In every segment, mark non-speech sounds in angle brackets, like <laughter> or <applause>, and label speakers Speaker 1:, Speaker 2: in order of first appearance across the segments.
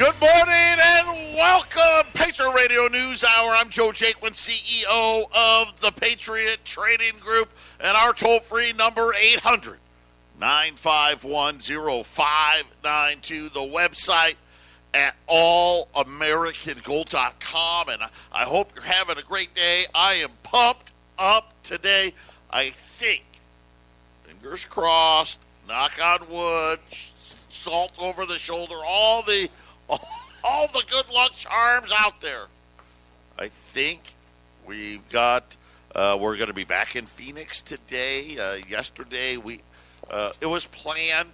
Speaker 1: Good morning and welcome, Patriot Radio News Hour. I'm Joe Jaquin, CEO of the Patriot Trading Group, and our toll free number 800 951 0592. The website at allamericangold.com. And I hope you're having a great day. I am pumped up today. I think, fingers crossed, knock on wood, salt over the shoulder, all the all, all the good luck charms out there. I think we've got. Uh, we're going to be back in Phoenix today. Uh, yesterday, we uh, it was planned.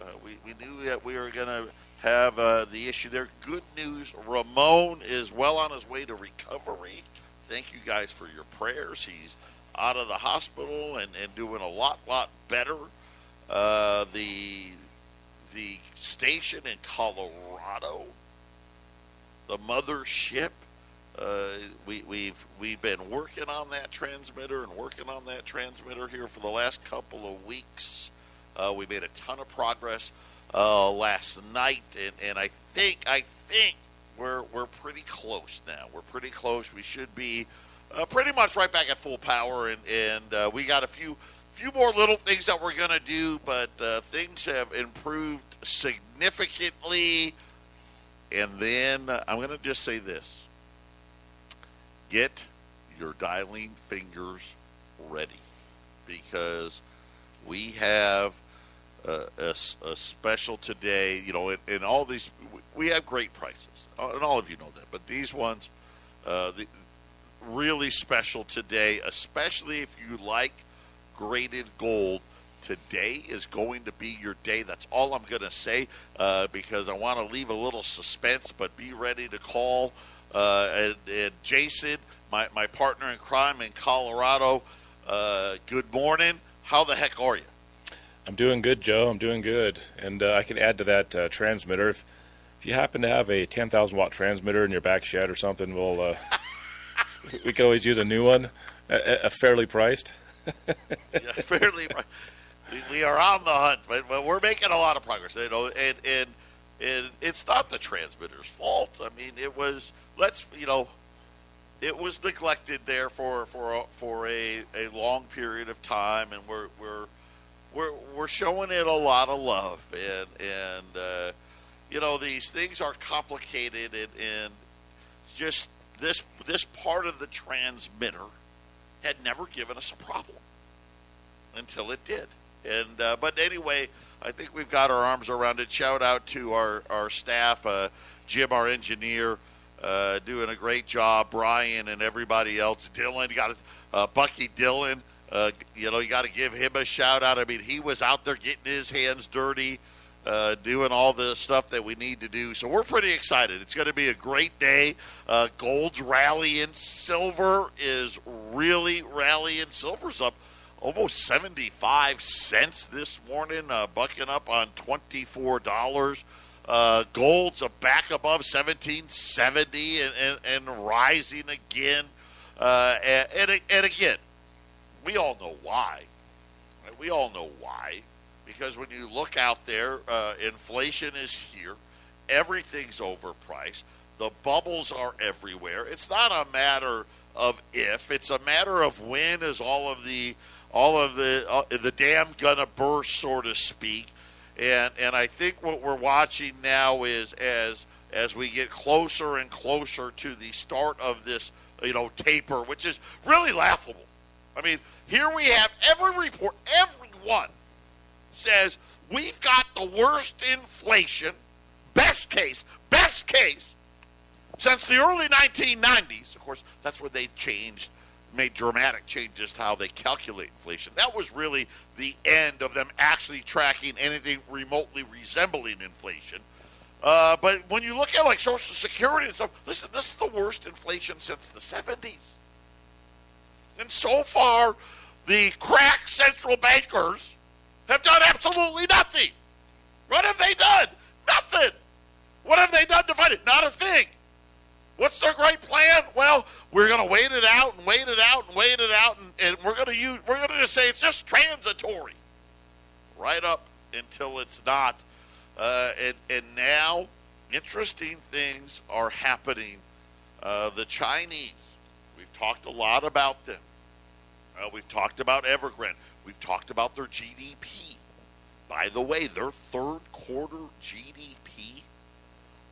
Speaker 1: Uh, we, we knew that we were going to have uh, the issue there. Good news: Ramon is well on his way to recovery. Thank you guys for your prayers. He's out of the hospital and, and doing a lot lot better. Uh, the the station in Colorado, the mothership. Uh, we, we've we've been working on that transmitter and working on that transmitter here for the last couple of weeks. Uh, we made a ton of progress uh, last night, and, and I think I think we're we're pretty close now. We're pretty close. We should be uh, pretty much right back at full power, and and uh, we got a few few more little things that we're going to do, but uh, things have improved significantly. And then I'm going to just say this get your dialing fingers ready because we have a, a, special today. You know, and, all these, we have great prices, uh, and all of you know that, but these ones, uh, the, really special today, especially if you like graded gold. Today is going to be your day. That's all I'm going to say uh, because I want to leave a little suspense, but be ready to call. Uh, and, and, Jason, my, my partner in crime in Colorado, uh, good morning. How the heck are you?
Speaker 2: I'm doing good, Joe. I'm doing good. And uh, I can add to that uh, transmitter. If, if you happen to have a 10,000 watt transmitter in your back shed or something, we'll, uh, <laughs> we can always use a new one, a, a fairly priced <laughs>
Speaker 1: yeah, fairly. We, we are on the hunt, but, but we're making a lot of progress. You know, and and and it's not the transmitter's fault. I mean, it was. Let's you know, it was neglected there for for a, for a, a long period of time, and we're we're we're we're showing it a lot of love, and and uh, you know these things are complicated, and and just this this part of the transmitter had never given us a problem until it did. And uh, but anyway, I think we've got our arms around it. Shout out to our our staff, uh, Jim, our engineer, uh, doing a great job. Brian and everybody else. Dylan, you got uh, Bucky Dylan. Uh, you know, you got to give him a shout out. I mean, he was out there getting his hands dirty uh, doing all the stuff that we need to do. So we're pretty excited. It's going to be a great day. Uh, gold's rallying. Silver is really rallying. Silver's up almost 75 cents this morning, uh, bucking up on $24. Uh, gold's back above 1770 and, and, and rising again. Uh, and, and, and again, we all know why. We all know why because when you look out there, uh, inflation is here, everything's overpriced, the bubbles are everywhere. It's not a matter of if; it's a matter of when is all of the all of the uh, the dam gonna burst, so to speak. And and I think what we're watching now is as as we get closer and closer to the start of this you know taper, which is really laughable. I mean, here we have every report, everyone says we've got the worst inflation, best case, best case, since the early 1990s. Of course, that's where they changed made dramatic changes to how they calculate inflation. That was really the end of them actually tracking anything remotely resembling inflation. Uh, but when you look at like Social Security and stuff, listen, this is the worst inflation since the 70s. And so far, the crack central bankers have done absolutely nothing. What have they done? Nothing. What have they done to fight it? Not a thing. What's their great plan? Well, we're going to wait it out and wait it out and wait it out, and, and we're going to use we're going to just say it's just transitory, right up until it's not. Uh, and and now, interesting things are happening. Uh, the Chinese, we've talked a lot about them. Uh, we've talked about Evergrande. We've talked about their GDP. By the way, their third quarter GDP,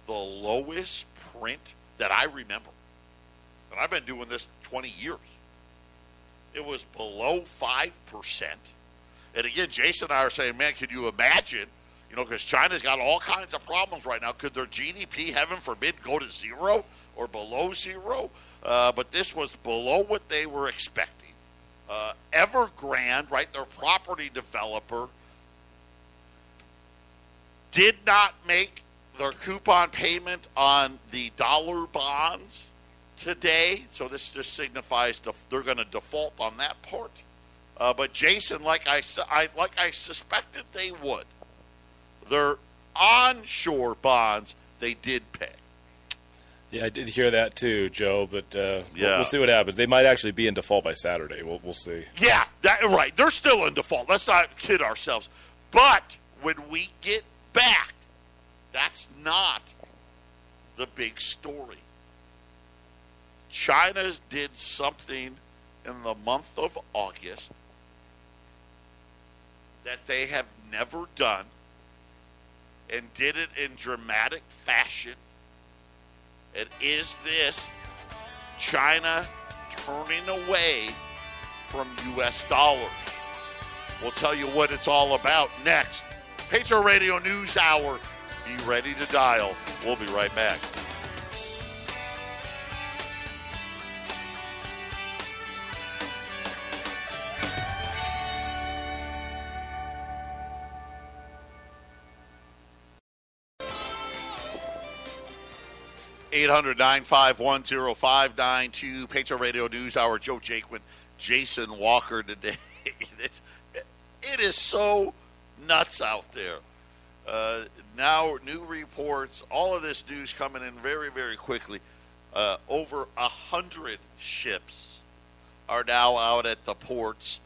Speaker 1: the lowest print that I remember. And I've been doing this 20 years. It was below 5%. And again, Jason and I are saying, man, could you imagine? You know, because China's got all kinds of problems right now. Could their GDP, heaven forbid, go to zero or below zero? Uh, but this was below what they were expecting. Uh, Evergrande, right, their property developer, did not make their coupon payment on the dollar bonds today. So this just signifies def- they're going to default on that part. Uh, but Jason, like I, I like I suspected they would, their onshore bonds they did pay.
Speaker 2: Yeah, I did hear that too, Joe. But uh, we'll, we'll see what happens. They might actually be in default by Saturday. We'll we'll see.
Speaker 1: Yeah, that, right. They're still in default. Let's not kid ourselves. But when we get back, that's not the big story. China's did something in the month of August that they have never done and did it in dramatic fashion. And is this China turning away from U.S. dollars? We'll tell you what it's all about next. Patriot Radio News Hour. Be ready to dial. We'll be right back. Eight hundred nine five one zero five nine two Patriot Radio News Hour. Joe Jaquin, Jason Walker today. <laughs> it's, it is so nuts out there. Uh, now, new reports, all of this news coming in very, very quickly. Uh, over a hundred ships are now out at the ports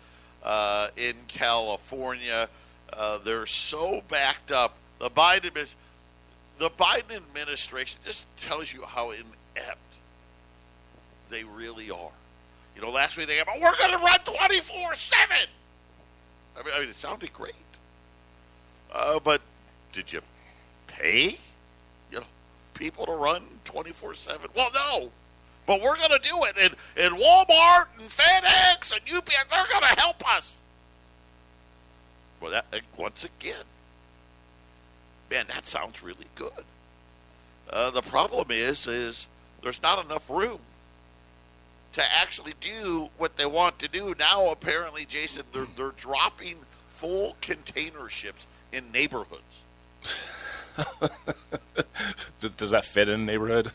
Speaker 1: uh, in California. Uh, they're so backed up. The Biden, admi- the Biden administration just tells you how inept they really are. You know, last week they got, we're going to run 24 7. I mean, I mean, it sounded great. Uh, but did you pay, you know, people to run 24 7? Well, no. But we're going to do it. And, and Walmart and FedEx and UPS, they're going to help us. Well, that, once again, man, that sounds really good. Uh, the problem is, is there's not enough room to actually do what they want to do. Now, apparently, Jason, they're, they're dropping full container ships in neighborhoods. <laughs>
Speaker 2: Does that fit in neighborhood?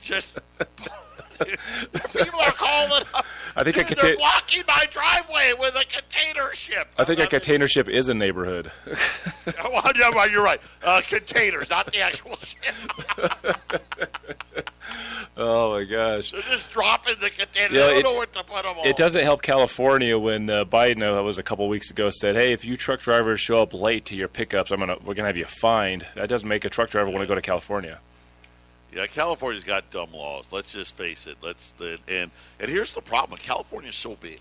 Speaker 1: Just <laughs> <laughs> people are calling up.
Speaker 2: I think a
Speaker 1: Dude, they're
Speaker 2: contain-
Speaker 1: blocking my driveway with a container ship.
Speaker 2: I think a container ship is a neighborhood.
Speaker 1: well, yeah, well, you're right. Uh, containers, not the actual ship. <laughs>
Speaker 2: oh my gosh!
Speaker 1: They're just dropping the containers.
Speaker 2: Yeah,
Speaker 1: they don't
Speaker 2: it-
Speaker 1: know where to put them all.
Speaker 2: It doesn't help California when uh, Biden uh, was a couple weeks ago said, "Hey, if you truck drivers show up late to your pickups, I'm gonna we're gonna have you fined." That doesn't make a truck driver want to go to California.
Speaker 1: Yeah, California's got dumb laws. Let's just face it. Let's and and here's the problem. California's so big.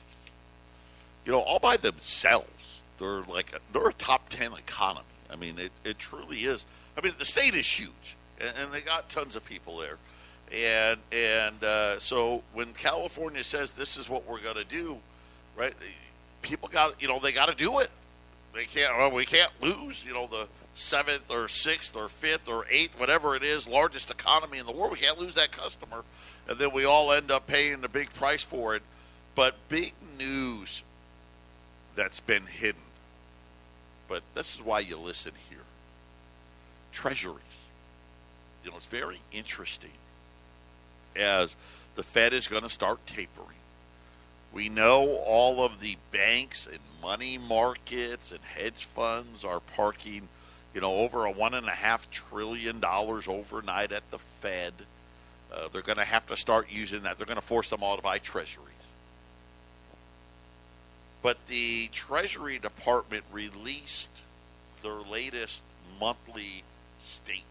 Speaker 1: You know, all by themselves, they're like a, they're a top ten economy. I mean, it, it truly is. I mean, the state is huge, and, and they got tons of people there. And and uh, so when California says this is what we're going to do, right? People got you know they got to do it. They can't. Well, we can't lose. You know the seventh or sixth or fifth or eighth, whatever it is, largest economy in the world. We can't lose that customer, and then we all end up paying the big price for it. but big news that's been hidden. But this is why you listen here. Treasuries. You know, it's very interesting as the Fed is going to start tapering. We know all of the banks and money markets and hedge funds are parking, you know, over a one and a half trillion dollars overnight at the Fed. Uh, they're going to have to start using that. They're going to force them all to buy treasuries. But the Treasury Department released their latest monthly statement.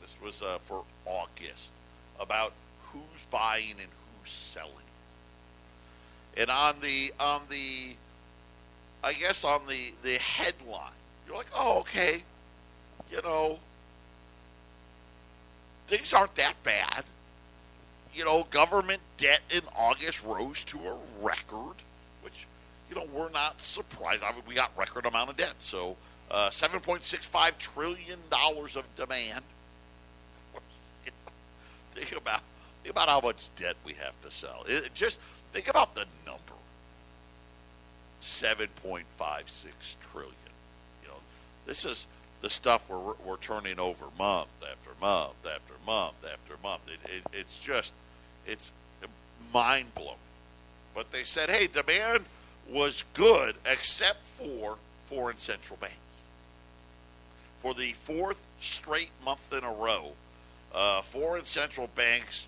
Speaker 1: This was uh, for August about who's buying and who's selling. And on the on the I guess on the the headline, you're like, "Oh, okay. You know, things aren't that bad." You know, government debt in August rose to a record, which you know, we're not surprised. I mean, we got record amount of debt. So, uh, seven point six five trillion dollars of demand. <laughs> think about think about how much debt we have to sell. It, just think about the number. Seven point five six trillion. You know, this is the stuff we're we're turning over month after month after month after month. It, it, it's just it's mind blowing. But they said, hey, demand was good except for foreign central banks. For the fourth straight month in a row, uh, foreign central banks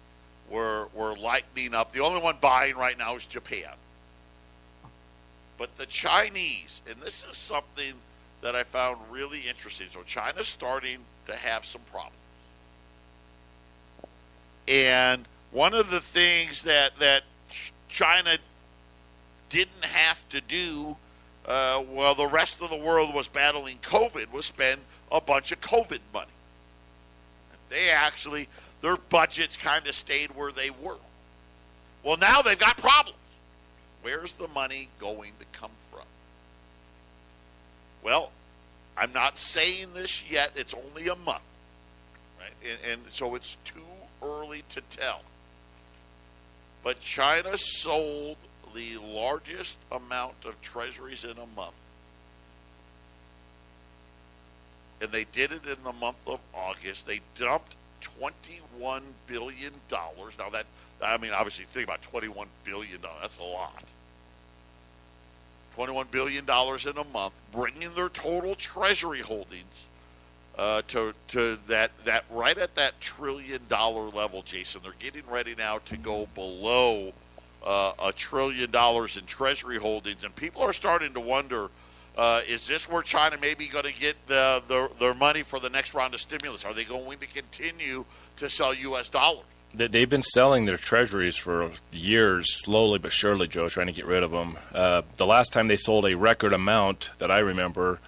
Speaker 1: were were lightening up. The only one buying right now is Japan. But the Chinese, and this is something that I found really interesting. So China's starting to have some problems. And one of the things that, that China didn't have to do uh, while the rest of the world was battling COVID was spend a bunch of COVID money. They actually, their budgets kind of stayed where they were. Well, now they've got problems. Where's the money going to come from? Well, I'm not saying this yet. It's only a month. Right? And, and so it's too early to tell. But China sold the largest amount of treasuries in a month. And they did it in the month of August. They dumped $21 billion. Now, that, I mean, obviously, think about $21 billion. That's a lot. $21 billion in a month, bringing their total treasury holdings uh, to to that that right at that trillion dollar level, Jason. They're getting ready now to go below uh, a trillion dollars in Treasury holdings, and people are starting to wonder: uh, Is this where China may be going to get the, the, their money for the next round of stimulus? Are they going to continue to sell U.S. dollars?
Speaker 2: They've been selling their treasuries for years, slowly but surely, Joe, trying to get rid of them. Uh, the last time they sold a record amount that I remember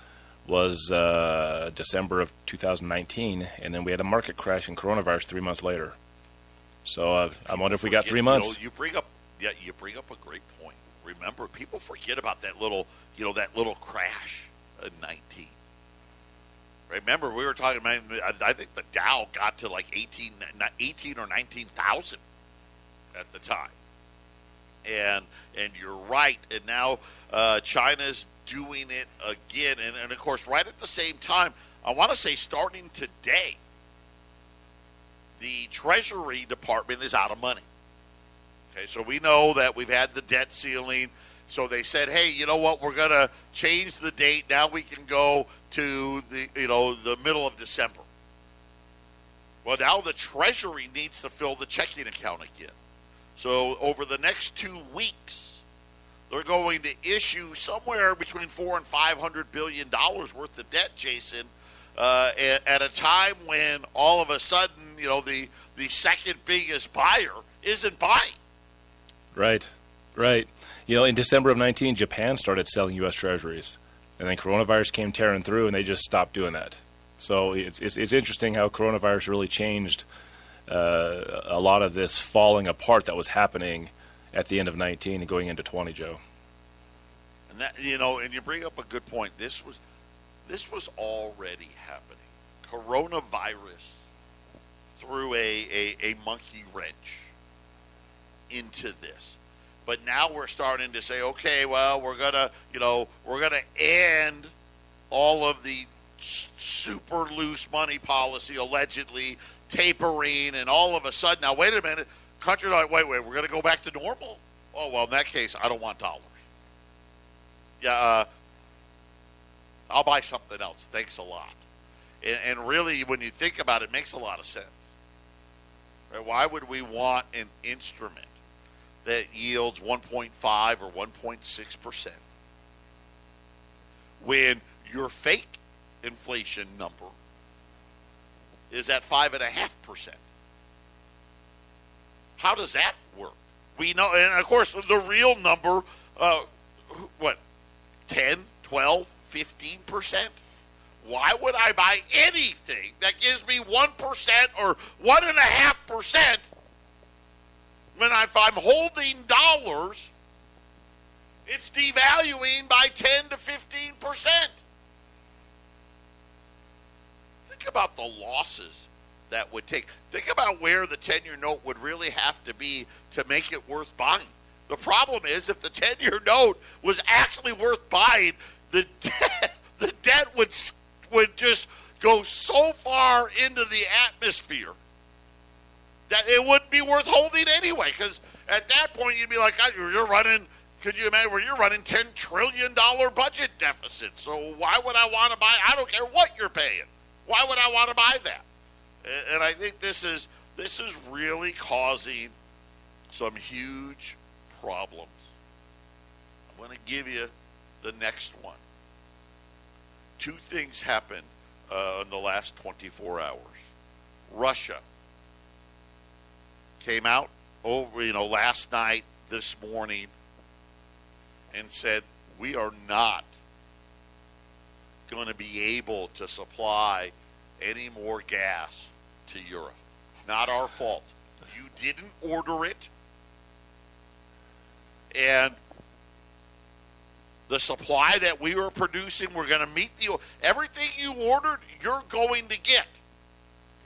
Speaker 2: was uh, December of 2019, and then we had a market crash in coronavirus three months later. So uh, I wonder if we got three months.
Speaker 1: You, know, you bring up yeah, you bring up a great point. Remember, people forget about that little, you know, that little crash in 19. Remember, we were talking about, I think the Dow got to like 18, 18 or 19,000 at the time. And and you're right. And now uh, China's doing it again. And, and of course, right at the same time, I want to say starting today, the Treasury Department is out of money. Okay, so we know that we've had the debt ceiling. So they said, "Hey, you know what? We're going to change the date. Now we can go to the you know the middle of December." Well, now the Treasury needs to fill the checking account again. So over the next two weeks, they're going to issue somewhere between four and five hundred billion dollars worth of debt, Jason, uh, at, at a time when all of a sudden, you know, the the second biggest buyer isn't buying.
Speaker 2: Right, right. You know, in December of 19, Japan started selling U.S. Treasuries, and then coronavirus came tearing through, and they just stopped doing that. So it's it's, it's interesting how coronavirus really changed uh, a lot of this falling apart that was happening at the end of 19 and going into 20, Joe.
Speaker 1: And that you know, and you bring up a good point. This was this was already happening. Coronavirus threw a, a, a monkey wrench into this. But now we're starting to say, okay, well, we're gonna, you know, we're gonna end all of the super loose money policy, allegedly tapering, and all of a sudden, now wait a minute, countries like, wait, wait, we're gonna go back to normal. Oh well, in that case, I don't want dollars. Yeah, uh, I'll buy something else. Thanks a lot. And, and really, when you think about it, it makes a lot of sense. Right? Why would we want an instrument that yields 1.5 or 1.6 percent when your fake inflation number is at five and a half percent? How does that work? We know, and of course, the real number, uh, what, 10, 12, 15 percent? Why would I buy anything that gives me 1% or 1.5% when if I'm holding dollars, it's devaluing by 10 to 15%? Think about the losses that would take. Think about where the 10 year note would really have to be to make it worth buying. The problem is, if the 10 year note was actually worth buying, the debt, <laughs> the debt would would just go so far into the atmosphere that it wouldn't be worth holding anyway. Because at that point, you'd be like, you're running. Could you imagine where you're running ten trillion dollar budget deficit? So why would I want to buy? I don't care what you're paying. Why would I want to buy that? And I think this is this is really causing some huge problems. I'm going to give you the next one two things happened uh, in the last 24 hours. Russia came out over, you know, last night, this morning, and said, we are not going to be able to supply any more gas to Europe. Not our fault. You didn't order it. And the supply that we were producing, we're going to meet the everything you ordered, you're going to get.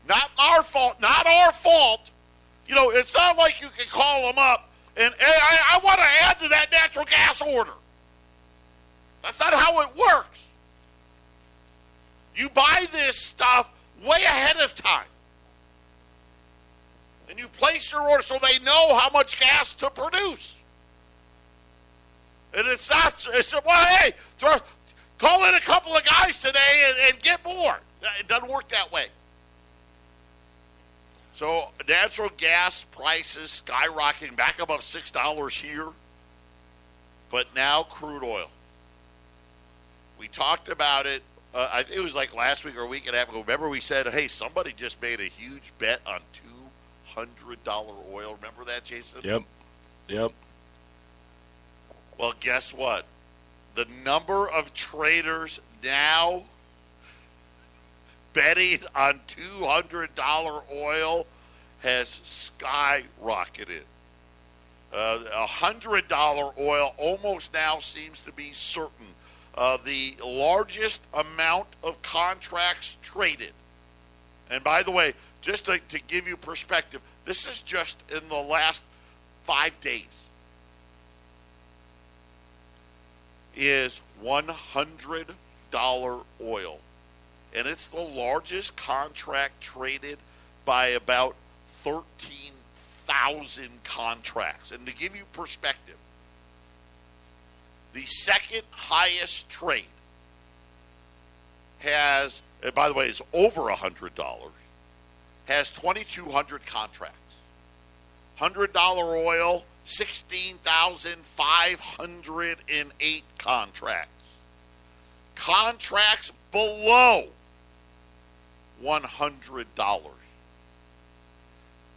Speaker 1: Not our fault. Not our fault. You know, it's not like you can call them up and hey, I, I want to add to that natural gas order. That's not how it works. You buy this stuff way ahead of time. And you place your order so they know how much gas to produce. And it's not, it's, well, hey, throw, call in a couple of guys today and, and get more. It doesn't work that way. So natural gas prices skyrocketing back above $6 here. But now crude oil. We talked about it. Uh, I think it was like last week or a week and a half ago. Remember, we said, "Hey, somebody just made a huge bet on two hundred dollar oil." Remember that, Jason?
Speaker 2: Yep. Yep.
Speaker 1: Well, guess what? The number of traders now betting on $200 oil has skyrocketed. Uh, $100 oil almost now seems to be certain. Uh, the largest amount of contracts traded. And by the way, just to, to give you perspective, this is just in the last five days. is $100 oil. And it's the largest contract traded by about 13,000 contracts. And to give you perspective, the second highest trade has, and by the way, is over $100, has 2,200 contracts. $100 oil 16,508 contracts. Contracts below $100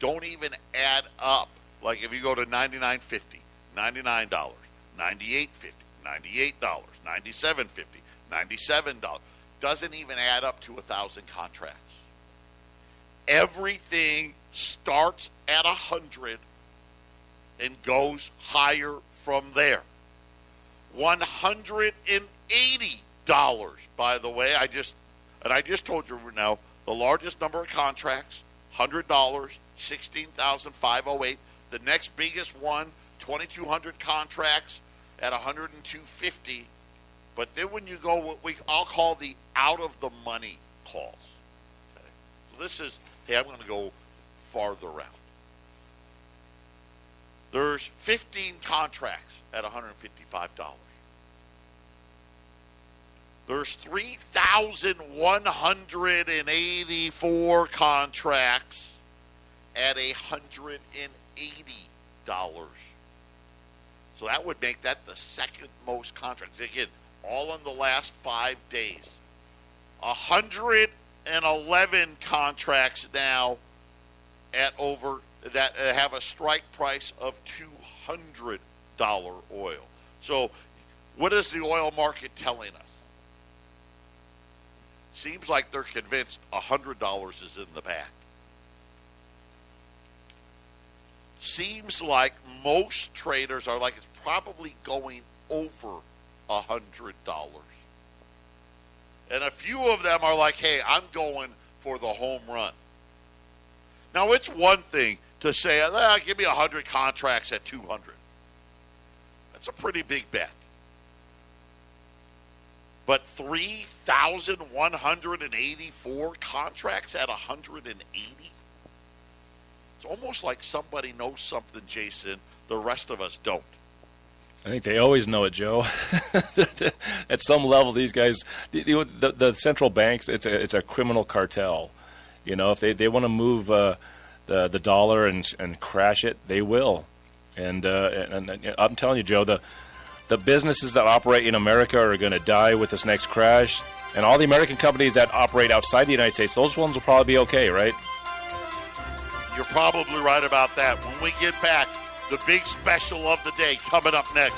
Speaker 1: don't even add up. Like if you go to $99.50, $99, $98.50, $98, $97.50, $97, doesn't even add up to a thousand contracts. Everything starts at a hundred and goes higher from there. $180, by the way. I just and I just told you now the largest number of contracts, $100, 16,508. The next biggest one, 2,200 contracts at 102.50. But then when you go what we I'll call the out of the money calls. Okay? So this is hey, I'm going to go farther out. There's 15 contracts at $155. There's 3,184 contracts at $180. So that would make that the second most contracts. Again, all in the last five days. 111 contracts now at over that uh, have a strike price of $200 oil. So, what is the oil market telling us? Seems like they're convinced $100 is in the bag. Seems like most traders are like it's probably going over $100. And a few of them are like, hey, I'm going for the home run. Now, it's one thing to say, ah, give me 100 contracts at 200. That's a pretty big bet. But 3,184 contracts at 180? It's almost like somebody knows something, Jason, the rest of us don't.
Speaker 2: I think they always know it, Joe. <laughs> At some level, these guys, the, the, the, central banks, it's a, it's a criminal cartel. You know, if they, they want to move uh, the the dollar and and crash it, they will. And, uh, and, and I'm telling you, Joe, the the businesses that operate in America are going to die with this next crash, and all the American companies that operate outside the United States, those ones will probably be okay, right?
Speaker 1: You're probably right about that. When we get back, the big special of the day coming up next.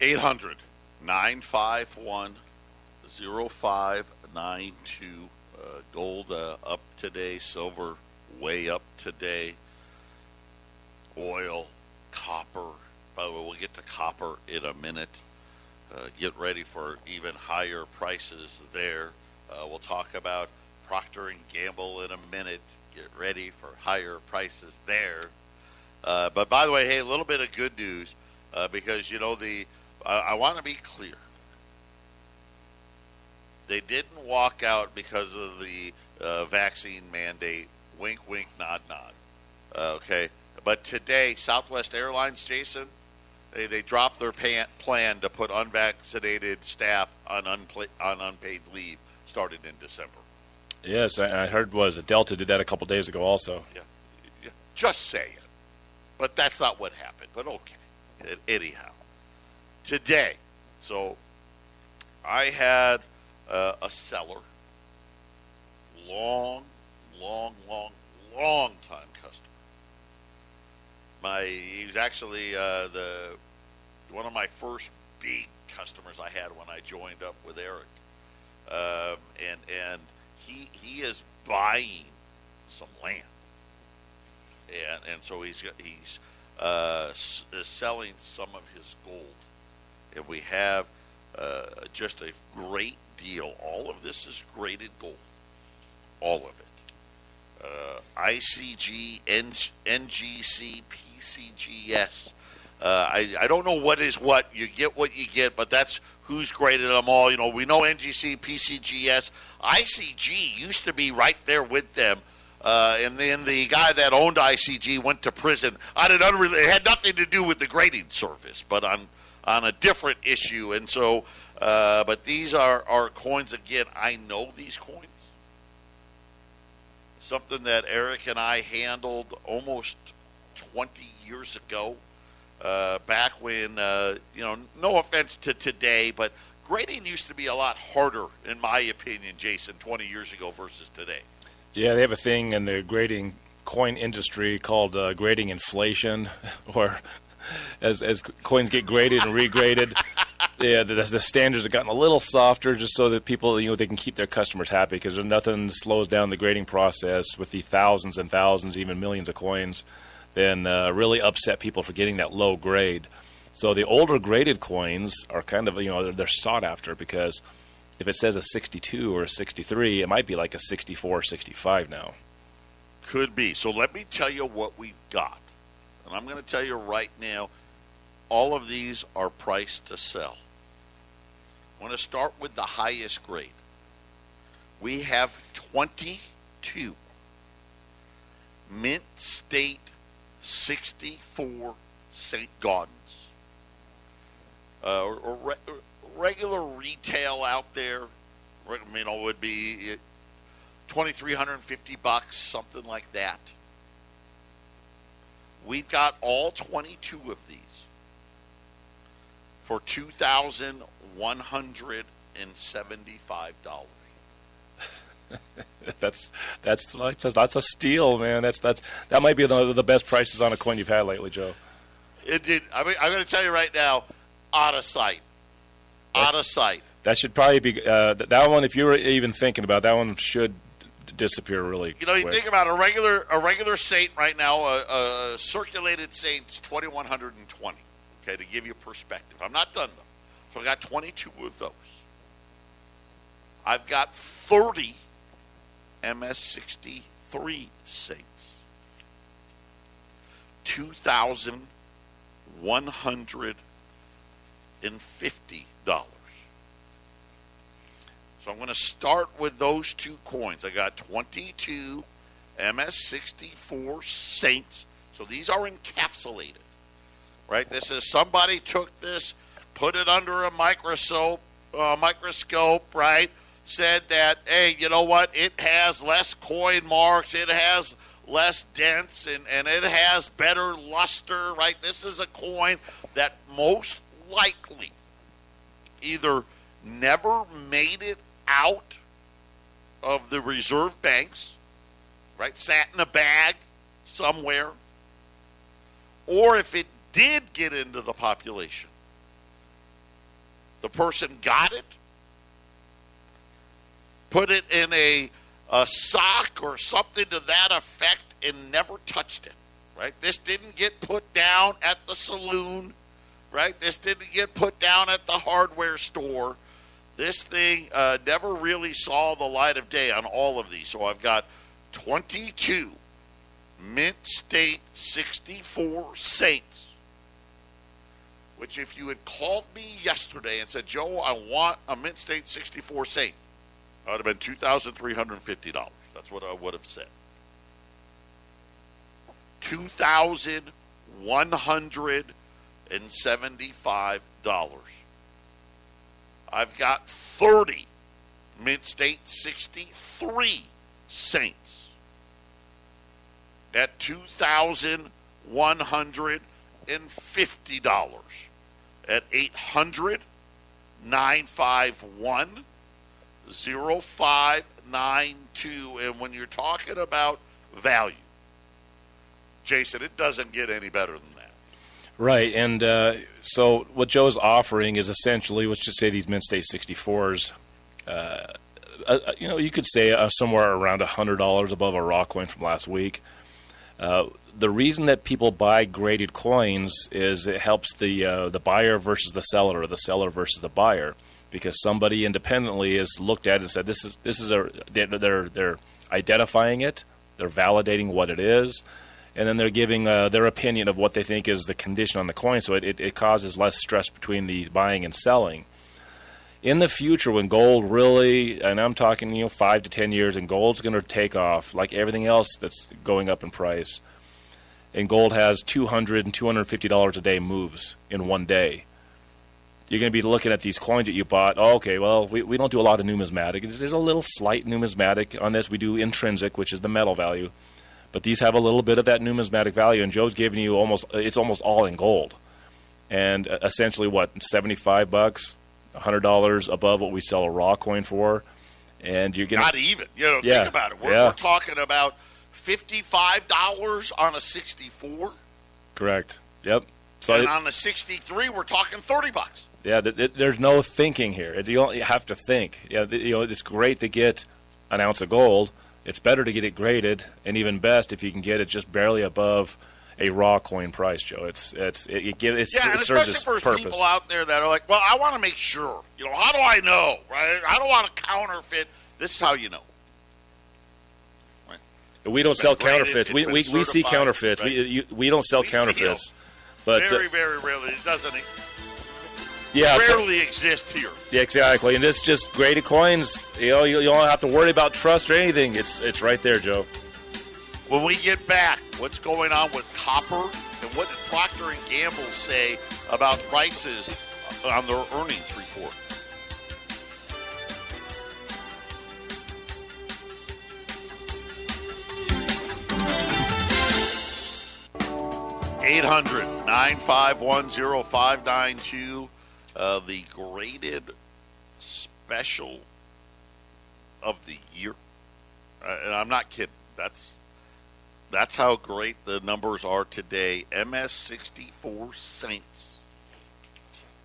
Speaker 1: Eight hundred nine five one 0592. Uh, gold uh, up today, silver way up today, oil, copper. By the way, we'll get to copper in a minute. Uh, get ready for even higher prices there. Uh, we'll talk about Procter and Gamble in a minute. Get ready for higher prices there. Uh, but by the way, hey, a little bit of good news uh, because you know the I want to be clear they didn't walk out because of the uh, vaccine mandate. Wink, wink, nod, nod. Uh, okay, but today, Southwest Airlines, Jason, they, they dropped their plan to put unvaccinated staff on, unpla- on unpaid leave started in December.
Speaker 2: Yes, I, I heard was that Delta did that a couple days ago also.
Speaker 1: Yeah, yeah. just saying. But that's not what happened. But okay, anyhow, today, so I had uh, a seller, long, long, long, long time customer. My he was actually uh, the one of my first big customers I had when I joined up with Eric, um, and and he he is buying some land, and and so he's he's uh, selling some of his gold, and we have uh, just a great deal. All of this is graded gold. All of it. Uh, ICG, N- NGC, PCGS. Uh, I, I don't know what is what. You get what you get, but that's who's graded them all. You know, we know NGC, PCGS. ICG used to be right there with them. Uh, and then the guy that owned ICG went to prison. I did unre- it had nothing to do with the grading service, but on on a different issue. And so uh, but these are, are coins, again, I know these coins. Something that Eric and I handled almost 20 years ago, uh, back when, uh, you know, no offense to today, but grading used to be a lot harder, in my opinion, Jason, 20 years ago versus today.
Speaker 2: Yeah, they have a thing in the grading coin industry called uh, grading inflation, <laughs> or as as coins get graded and regraded, yeah, the, the, standards have gotten a little softer, just so that people, you know, they can keep their customers happy. Because there's nothing slows down the grading process with the thousands and thousands, even millions of coins, than uh, really upset people for getting that low grade. So the older graded coins are kind of, you know, they're, they're sought after because if it says a 62 or a 63, it might be like a 64, or 65 now.
Speaker 1: Could be. So let me tell you what we've got. And I'm going to tell you right now all of these are priced to sell. I want to start with the highest grade. We have 22 Mint State 64 St. Gaudens. Uh, re- regular retail out there, you know, would be 2350 bucks, something like that. We've got all 22 of these for $2,175. <laughs>
Speaker 2: that's that's that's a, that's a steal, man. That's that's that might be the, the best prices on a coin you've had lately, Joe.
Speaker 1: It did. I mean, I'm going to tell you right now, out of sight, out of sight.
Speaker 2: That should probably be uh, that one. If you were even thinking about that one, should disappear really.
Speaker 1: You know,
Speaker 2: quick.
Speaker 1: you think about a regular a regular saint right now. A, a circulated saint's 2120. Okay, to give you perspective. I'm not done though. So I got 22 of those. I've got 30 MS63 saints. $2,150. So I'm going to start with those two coins. I got 22 MS64 saints. So these are encapsulated right? This is somebody took this, put it under a microscope, uh, microscope, right? Said that, hey, you know what? It has less coin marks, it has less dents, and, and it has better luster, right? This is a coin that most likely either never made it out of the reserve banks, right? Sat in a bag somewhere. Or if it did get into the population. The person got it, put it in a, a sock or something to that effect, and never touched it. Right? This didn't get put down at the saloon. Right? This didn't get put down at the hardware store. This thing uh, never really saw the light of day on all of these. So I've got 22 Mint State 64 Saints which if you had called me yesterday and said, Joe, I want a Mint State 64 Saint, that would have been $2,350. That's what I would have said. $2,175. I've got 30 Mint State 63 Saints at $2,150 at 800 951 0592. And when you're talking about value, Jason, it doesn't get any better than that.
Speaker 2: Right, and uh, so what Joe's offering is essentially, let's just say these Mint State 64s. Uh, uh, you know, you could say uh, somewhere around hundred dollars above a raw coin from last week. Uh, the reason that people buy graded coins is it helps the uh, the buyer versus the seller, or the seller versus the buyer, because somebody independently has looked at and said this is this is a they're they're, they're identifying it, they're validating what it is, and then they're giving uh, their opinion of what they think is the condition on the coin, so it, it, it causes less stress between the buying and selling. In the future, when gold really, and I'm talking you know five to ten years, and gold's going to take off like everything else that's going up in price and gold has 200 and 250 dollars a day moves in one day. You're going to be looking at these coins that you bought oh, okay well we, we don't do a lot of numismatic. There's a little slight numismatic on this. We do intrinsic which is the metal value. But these have a little bit of that numismatic value and joe's giving you almost it's almost all in gold. And uh, essentially what 75 bucks $100 above what we sell a raw coin for and you're getting
Speaker 1: not even you know
Speaker 2: yeah,
Speaker 1: think about it we're,
Speaker 2: yeah.
Speaker 1: we're talking about $55 on a 64.
Speaker 2: Correct. Yep.
Speaker 1: So and on a 63, we're talking 30 bucks.
Speaker 2: Yeah, th- th- there's no thinking here. You, don't, have to think. Yeah, th- you know, it's great to get an ounce of gold. It's better to get it graded, and even best if you can get it just barely above a raw coin price, Joe. It's it's it, it, get- it's,
Speaker 1: Yeah,
Speaker 2: it serves
Speaker 1: especially
Speaker 2: its
Speaker 1: for
Speaker 2: purpose.
Speaker 1: people out there that are like, well, I want to make sure. You know, how do I know? Right? I don't want to counterfeit. This is how you know. Right.
Speaker 2: We don't sell
Speaker 1: graded,
Speaker 2: counterfeits. We, we, we see counterfeits.
Speaker 1: right.
Speaker 2: We you, we don't sell
Speaker 1: We
Speaker 2: counterfeits. But uh,
Speaker 1: very, very rarely. It doesn't
Speaker 2: yeah,
Speaker 1: rarely exist here.
Speaker 2: yeah, exactly. And it's just graded coins. You know, you, you don't have to worry about trust or anything. It's it's right there, Joe.
Speaker 1: When we get back, what's going on with copper and what did Procter and Gamble say about prices on their earnings report? Eight hundred nine five one zero five nine two. Uh, the graded special of the year, uh, and I'm not kidding. That's that's how great the numbers are today. MS64 Saints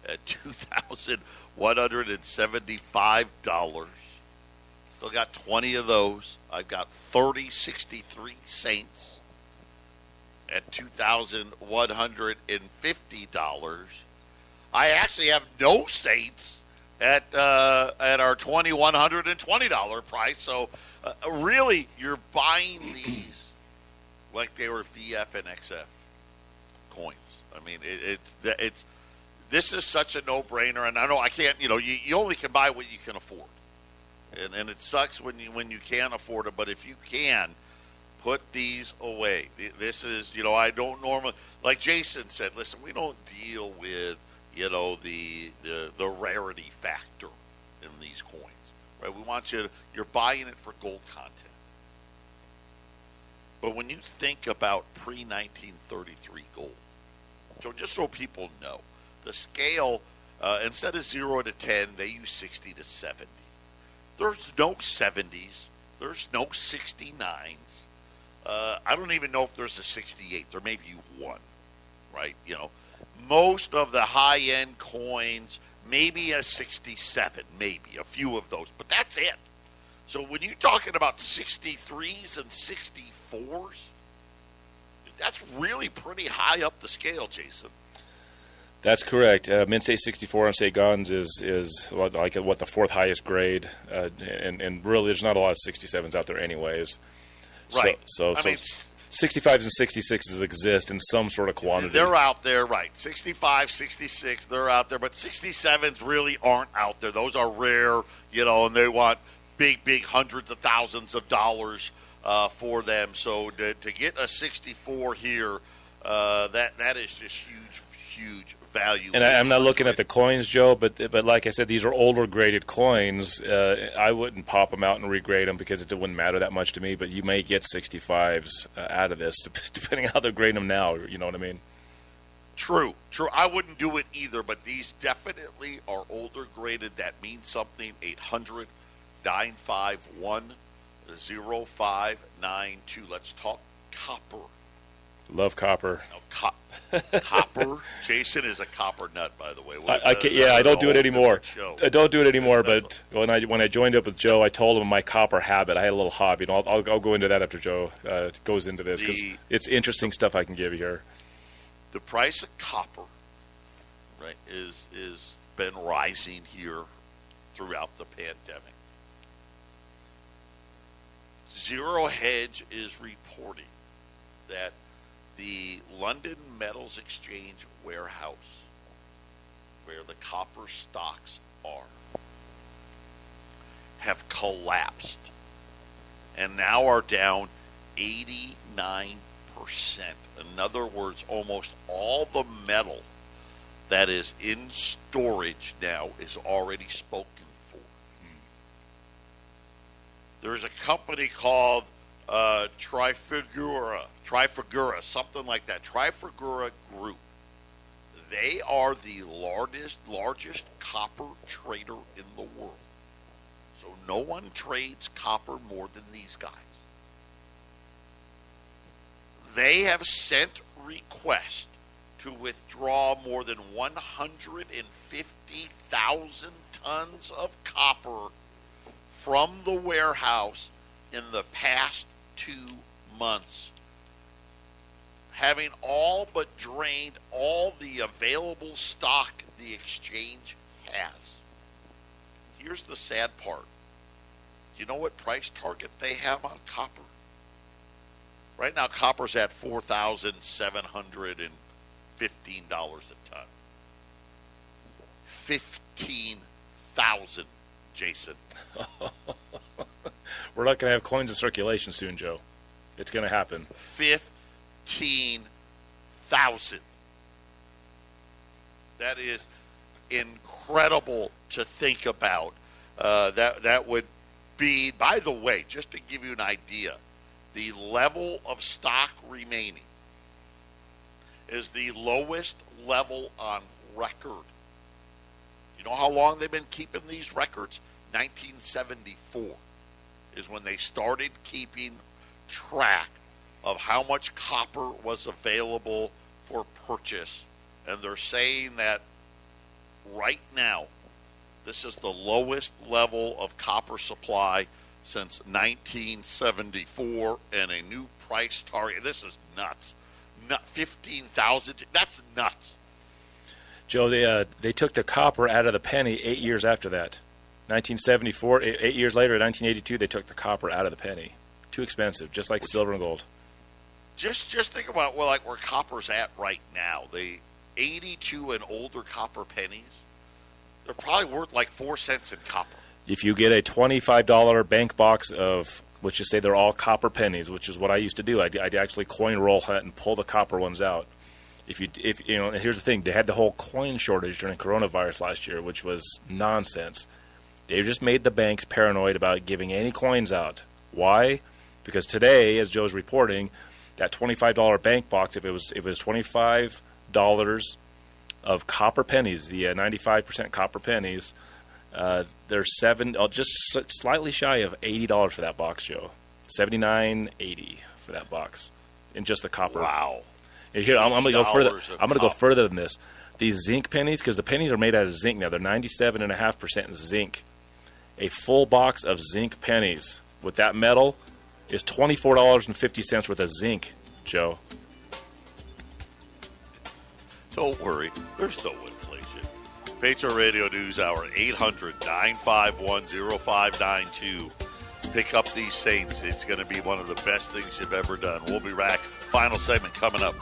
Speaker 1: at $2,175. Still got 20 of those. I've got 3063 Saints at $2,150. I actually have no Saints at uh, at our $2,120 price. So uh, really, you're buying these like they were VF and XF coins. I mean, it, it's it's this is such a no brainer, and I know I can't. You know, you, you only can buy what you can afford, and and it sucks when you when you can't afford it. But if you can, put these away. This is you know I don't normally like Jason said. Listen, we don't deal with you know the the, the rarity factor in these coins. Right? We want you. To, you're buying it for gold content. But when you think about pre 1933 gold, so just so people know, the scale uh, instead of zero to ten, they use 60 to 70. There's no 70s. There's no 69s. Uh, I don't even know if there's a 68. There may be one, right? You know, most of the high end coins, maybe a 67, maybe a few of those, but that's it. So when you're talking about 63s and 64s, that's really pretty high up the scale, Jason.
Speaker 2: That's correct. Uh, Mint State 64 on Saint-Gaudens is is like what the fourth highest grade, uh, and and really there's not a lot of 67s out there anyways. So-
Speaker 1: Right.
Speaker 2: So,
Speaker 1: I
Speaker 2: so
Speaker 1: mean, s-
Speaker 2: 65s and 66s exist in some sort of quantity.
Speaker 1: They're out there, right. 65, 66, they're out there, but 67s really aren't out there. Those are rare, you know, and they want big, big hundreds of thousands of dollars uh, for them. So to, to get a 64 here, uh, that that is just huge, huge value.
Speaker 2: And I, I'm not looking at the coins, Joe, but but like I said, these are older graded coins. Uh, I wouldn't pop them out and regrade them because it wouldn't matter that much to me. But you may get 65s uh, out of this, <laughs> depending on how they're grading them now. You know what I mean?
Speaker 1: True, true. I wouldn't do it either, but these definitely are older graded. That means something. 800 951 0592. Let's talk copper.
Speaker 2: Love copper.
Speaker 1: Co- copper. <laughs> Jason is a copper nut, by the way.
Speaker 2: I, I can't, yeah, I don't do it anymore. I don't do it anymore. But when I when I joined up with Joe, I told him my copper habit. I had a little hobby, and I'll I'll, I'll go into that after Joe uh, goes into this because it's interesting stuff I can give you here.
Speaker 1: the price of copper, right, is is been rising here throughout the pandemic. Zero Hedge is reporting that the London Metals Exchange warehouse, where the copper stocks are, have collapsed and now are down 89%. In other words, almost all the metal that is in storage now is already spoken There's a company called uh, Trifigura, Trifigura, something like that. Trifigura Group. They are the largest largest copper trader in the world. So no one trades copper more than these guys. They have sent requests to withdraw more than 150,000 tons of copper from the warehouse in the past two months. having all but drained all the available stock the exchange has. Here's the sad part. You know what price target they have on copper? Right now, copper's at four thousand seven hundred and fifteen dollars a ton. Fifteen thousand, Jason. <laughs>
Speaker 2: We're not going to have coins in circulation soon, Joe. It's going to happen.
Speaker 1: Fifteen thousand. That is incredible to think about. Uh, that that would be. By the way, just to give you an idea, the level of stock remaining is the lowest level on record. You know how long they've been keeping these records? 1974 is when they started keeping track of how much copper was available for purchase. And they're saying that right now, this is the lowest level of copper supply since 1974 and a new price target. This is nuts. Nut 15,000. That's nuts.
Speaker 2: Joe, they uh, they took the copper out of the penny eight years after that. 1974, eight, eight years later, in 1982, they took the copper out of the penny. Too expensive, just like silver and gold.
Speaker 1: Just just think about well, like where copper's at right now. The 82 and older copper pennies, they're probably worth like four cents in copper.
Speaker 2: If you get a $25 bank box of, let's just say they're all copper pennies, which is what I used to do. I'd, I'd actually coin roll it and pull the copper ones out. If you, if you know, and here's the thing: they had the whole coin shortage during coronavirus last year, which was nonsense. They just made the banks paranoid about giving any coins out. Why? Because today, as Joe's reporting, that twenty-five dollar bank box, if it was if it was twenty-five dollars of copper pennies, the ninety-five percent copper pennies, uh, they're seven, uh, just slightly shy of eighty dollars for that box, Joe. Seventy-nine eighty for that box, in just the copper.
Speaker 1: Wow.
Speaker 2: And Here, I'm, I'm going to go further. I'm going to go further than this. These zinc pennies, because the pennies are made out of zinc now, they're 97.5% zinc. A full box of zinc pennies with that metal is $24.50 worth of zinc, Joe.
Speaker 1: Don't worry, there's no inflation. Patriot Radio News Hour, 800 951 0592. Pick up these Saints. It's going to be one of the best things you've ever done. We'll be back. Final segment coming up.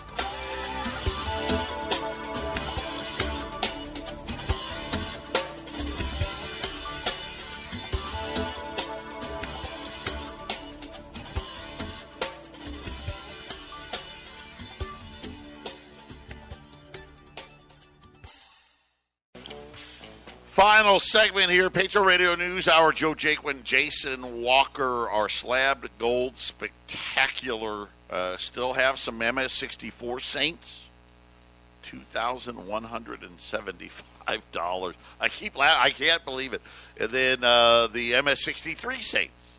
Speaker 1: Final segment here, Patriot Radio News Hour. Joe Jaquin, Jason Walker, our slabbed gold spectacular. Uh, still have some MS64 Saints. Two thousand one hundred and seventy-five dollars. I keep la- I can't believe it. And then uh, the MS63 Saints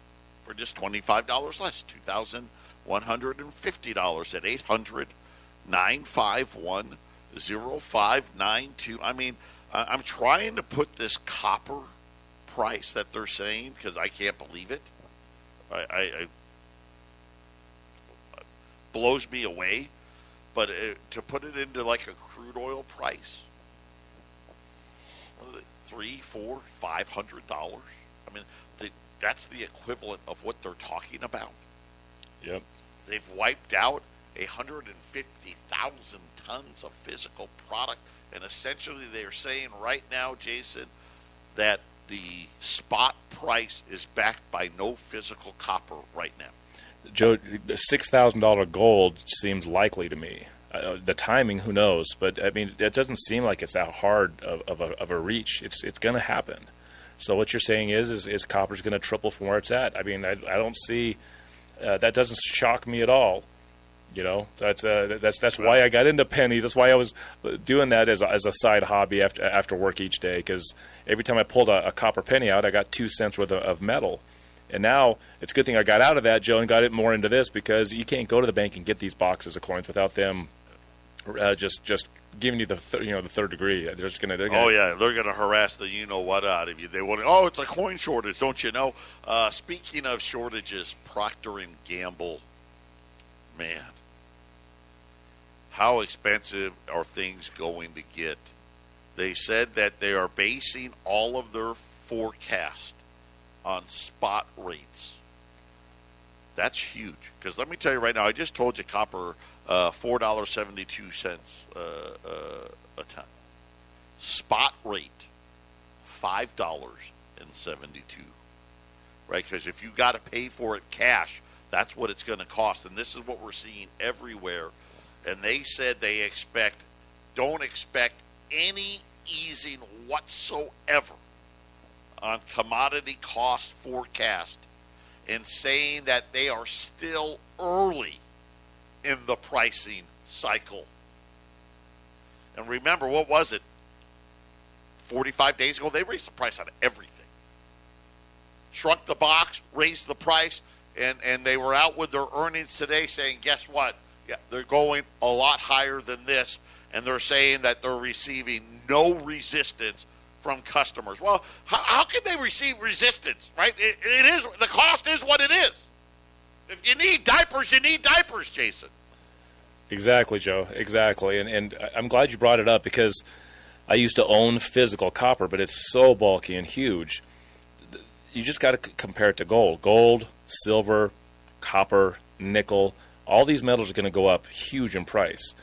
Speaker 1: for just twenty-five dollars less. Two thousand one hundred and fifty dollars at 800 951 0592. I mean, I'm trying to put this copper price that they're saying because I can't believe it. I, I, I blows me away. But uh, to put it into like a crude oil price, what are they, three, four, five hundred dollars. I mean, the, that's the equivalent of what they're talking about.
Speaker 2: Yep.
Speaker 1: They've wiped out 150,000 tons of physical product. And essentially, they're saying right now, Jason, that the spot price is backed by no physical copper right now.
Speaker 2: Joe, six thousand dollar gold seems likely to me. Uh, the timing, who knows? But I mean, it doesn't seem like it's that hard of, of, a, of a reach. It's it's going to happen. So what you're saying is, is, is copper's going to triple from where it's at. I mean, I, I don't see uh, that doesn't shock me at all. You know, that's uh, that's that's why I got into pennies. That's why I was doing that as a, as a side hobby after after work each day. Because every time I pulled a, a copper penny out, I got two cents worth of, metal. And now it's a good thing I got out of that, Joe, and got it more into this because you can't go to the bank and get these boxes of coins without them uh, just just giving you the th- you know the third degree. They're just gonna. They're gonna
Speaker 1: Oh yeah, they're going to harass the you know what out of you. They want. Oh, it's a coin shortage, don't you know? Uh, speaking of shortages, Procter and Gamble, man, how expensive are things going to get? They said that they are basing all of their forecast on spot rates. That's huge. Because let me tell you right now, I just told you copper uh, four dollars seventy two cents uh, uh, a ton. Spot rate five dollars and seventy two. Right? Because if you got to pay for it cash, that's what it's going to cost, and this is what we're seeing everywhere. And they said they expect, don't expect any easing whatsoever on commodity cost forecast and saying that they are still early in the pricing cycle. And remember, what was it? 45 days ago, they raised the price on everything. Shrunk the box, raised the price, and, and they were out with their earnings today saying, guess what? Yeah, they're going a lot higher than this, and they're saying that they're receiving no resistance from customers. Well, how, how can they receive resistance, right? It, it is the cost is what it is. If you need diapers, you need diapers, Jason.
Speaker 2: Exactly, Joe. Exactly, and and I'm glad you brought it up because I used to own physical copper, but it's so bulky and huge. You just got to compare it to gold. Gold, silver, copper, nickel. All these metals are going to go up huge in price.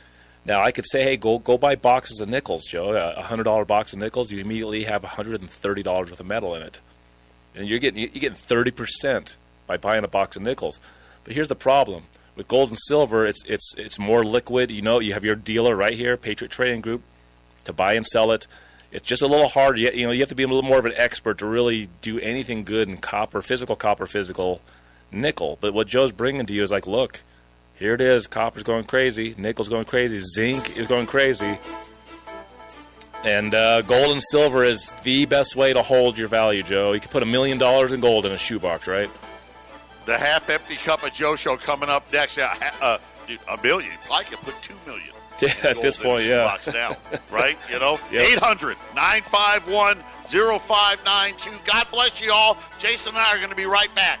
Speaker 2: Now I could say, hey, go go buy boxes of nickels, Joe. A hundred dollar box of nickels, you immediately have hundred and thirty dollars worth of metal in it, and you're getting you're getting thirty percent by buying a box of nickels. But here's the problem with gold and silver: it's it's it's more liquid. You know, you have your dealer right here, Patriot Trading Group, to buy and sell it. It's just a little harder. You, you know, you have to be a little more of an expert to really do anything good in copper, physical copper, physical nickel. But what Joe's bringing to you is like, look, here it is. Copper's going crazy. Nickel's going crazy. Zinc is going crazy. And uh, gold and silver is the best way to hold your value, Joe. You can put a million dollars in gold in a shoebox, right?
Speaker 1: The half empty cup of Joe show coming up next. Ha- uh, dude, a million. I could put two million. <laughs>
Speaker 2: Yeah, at this point, yeah.
Speaker 1: now, <laughs> right? You know,
Speaker 2: Yep.
Speaker 1: 800 951 0592. God bless you all. Jason and I are going to be right back.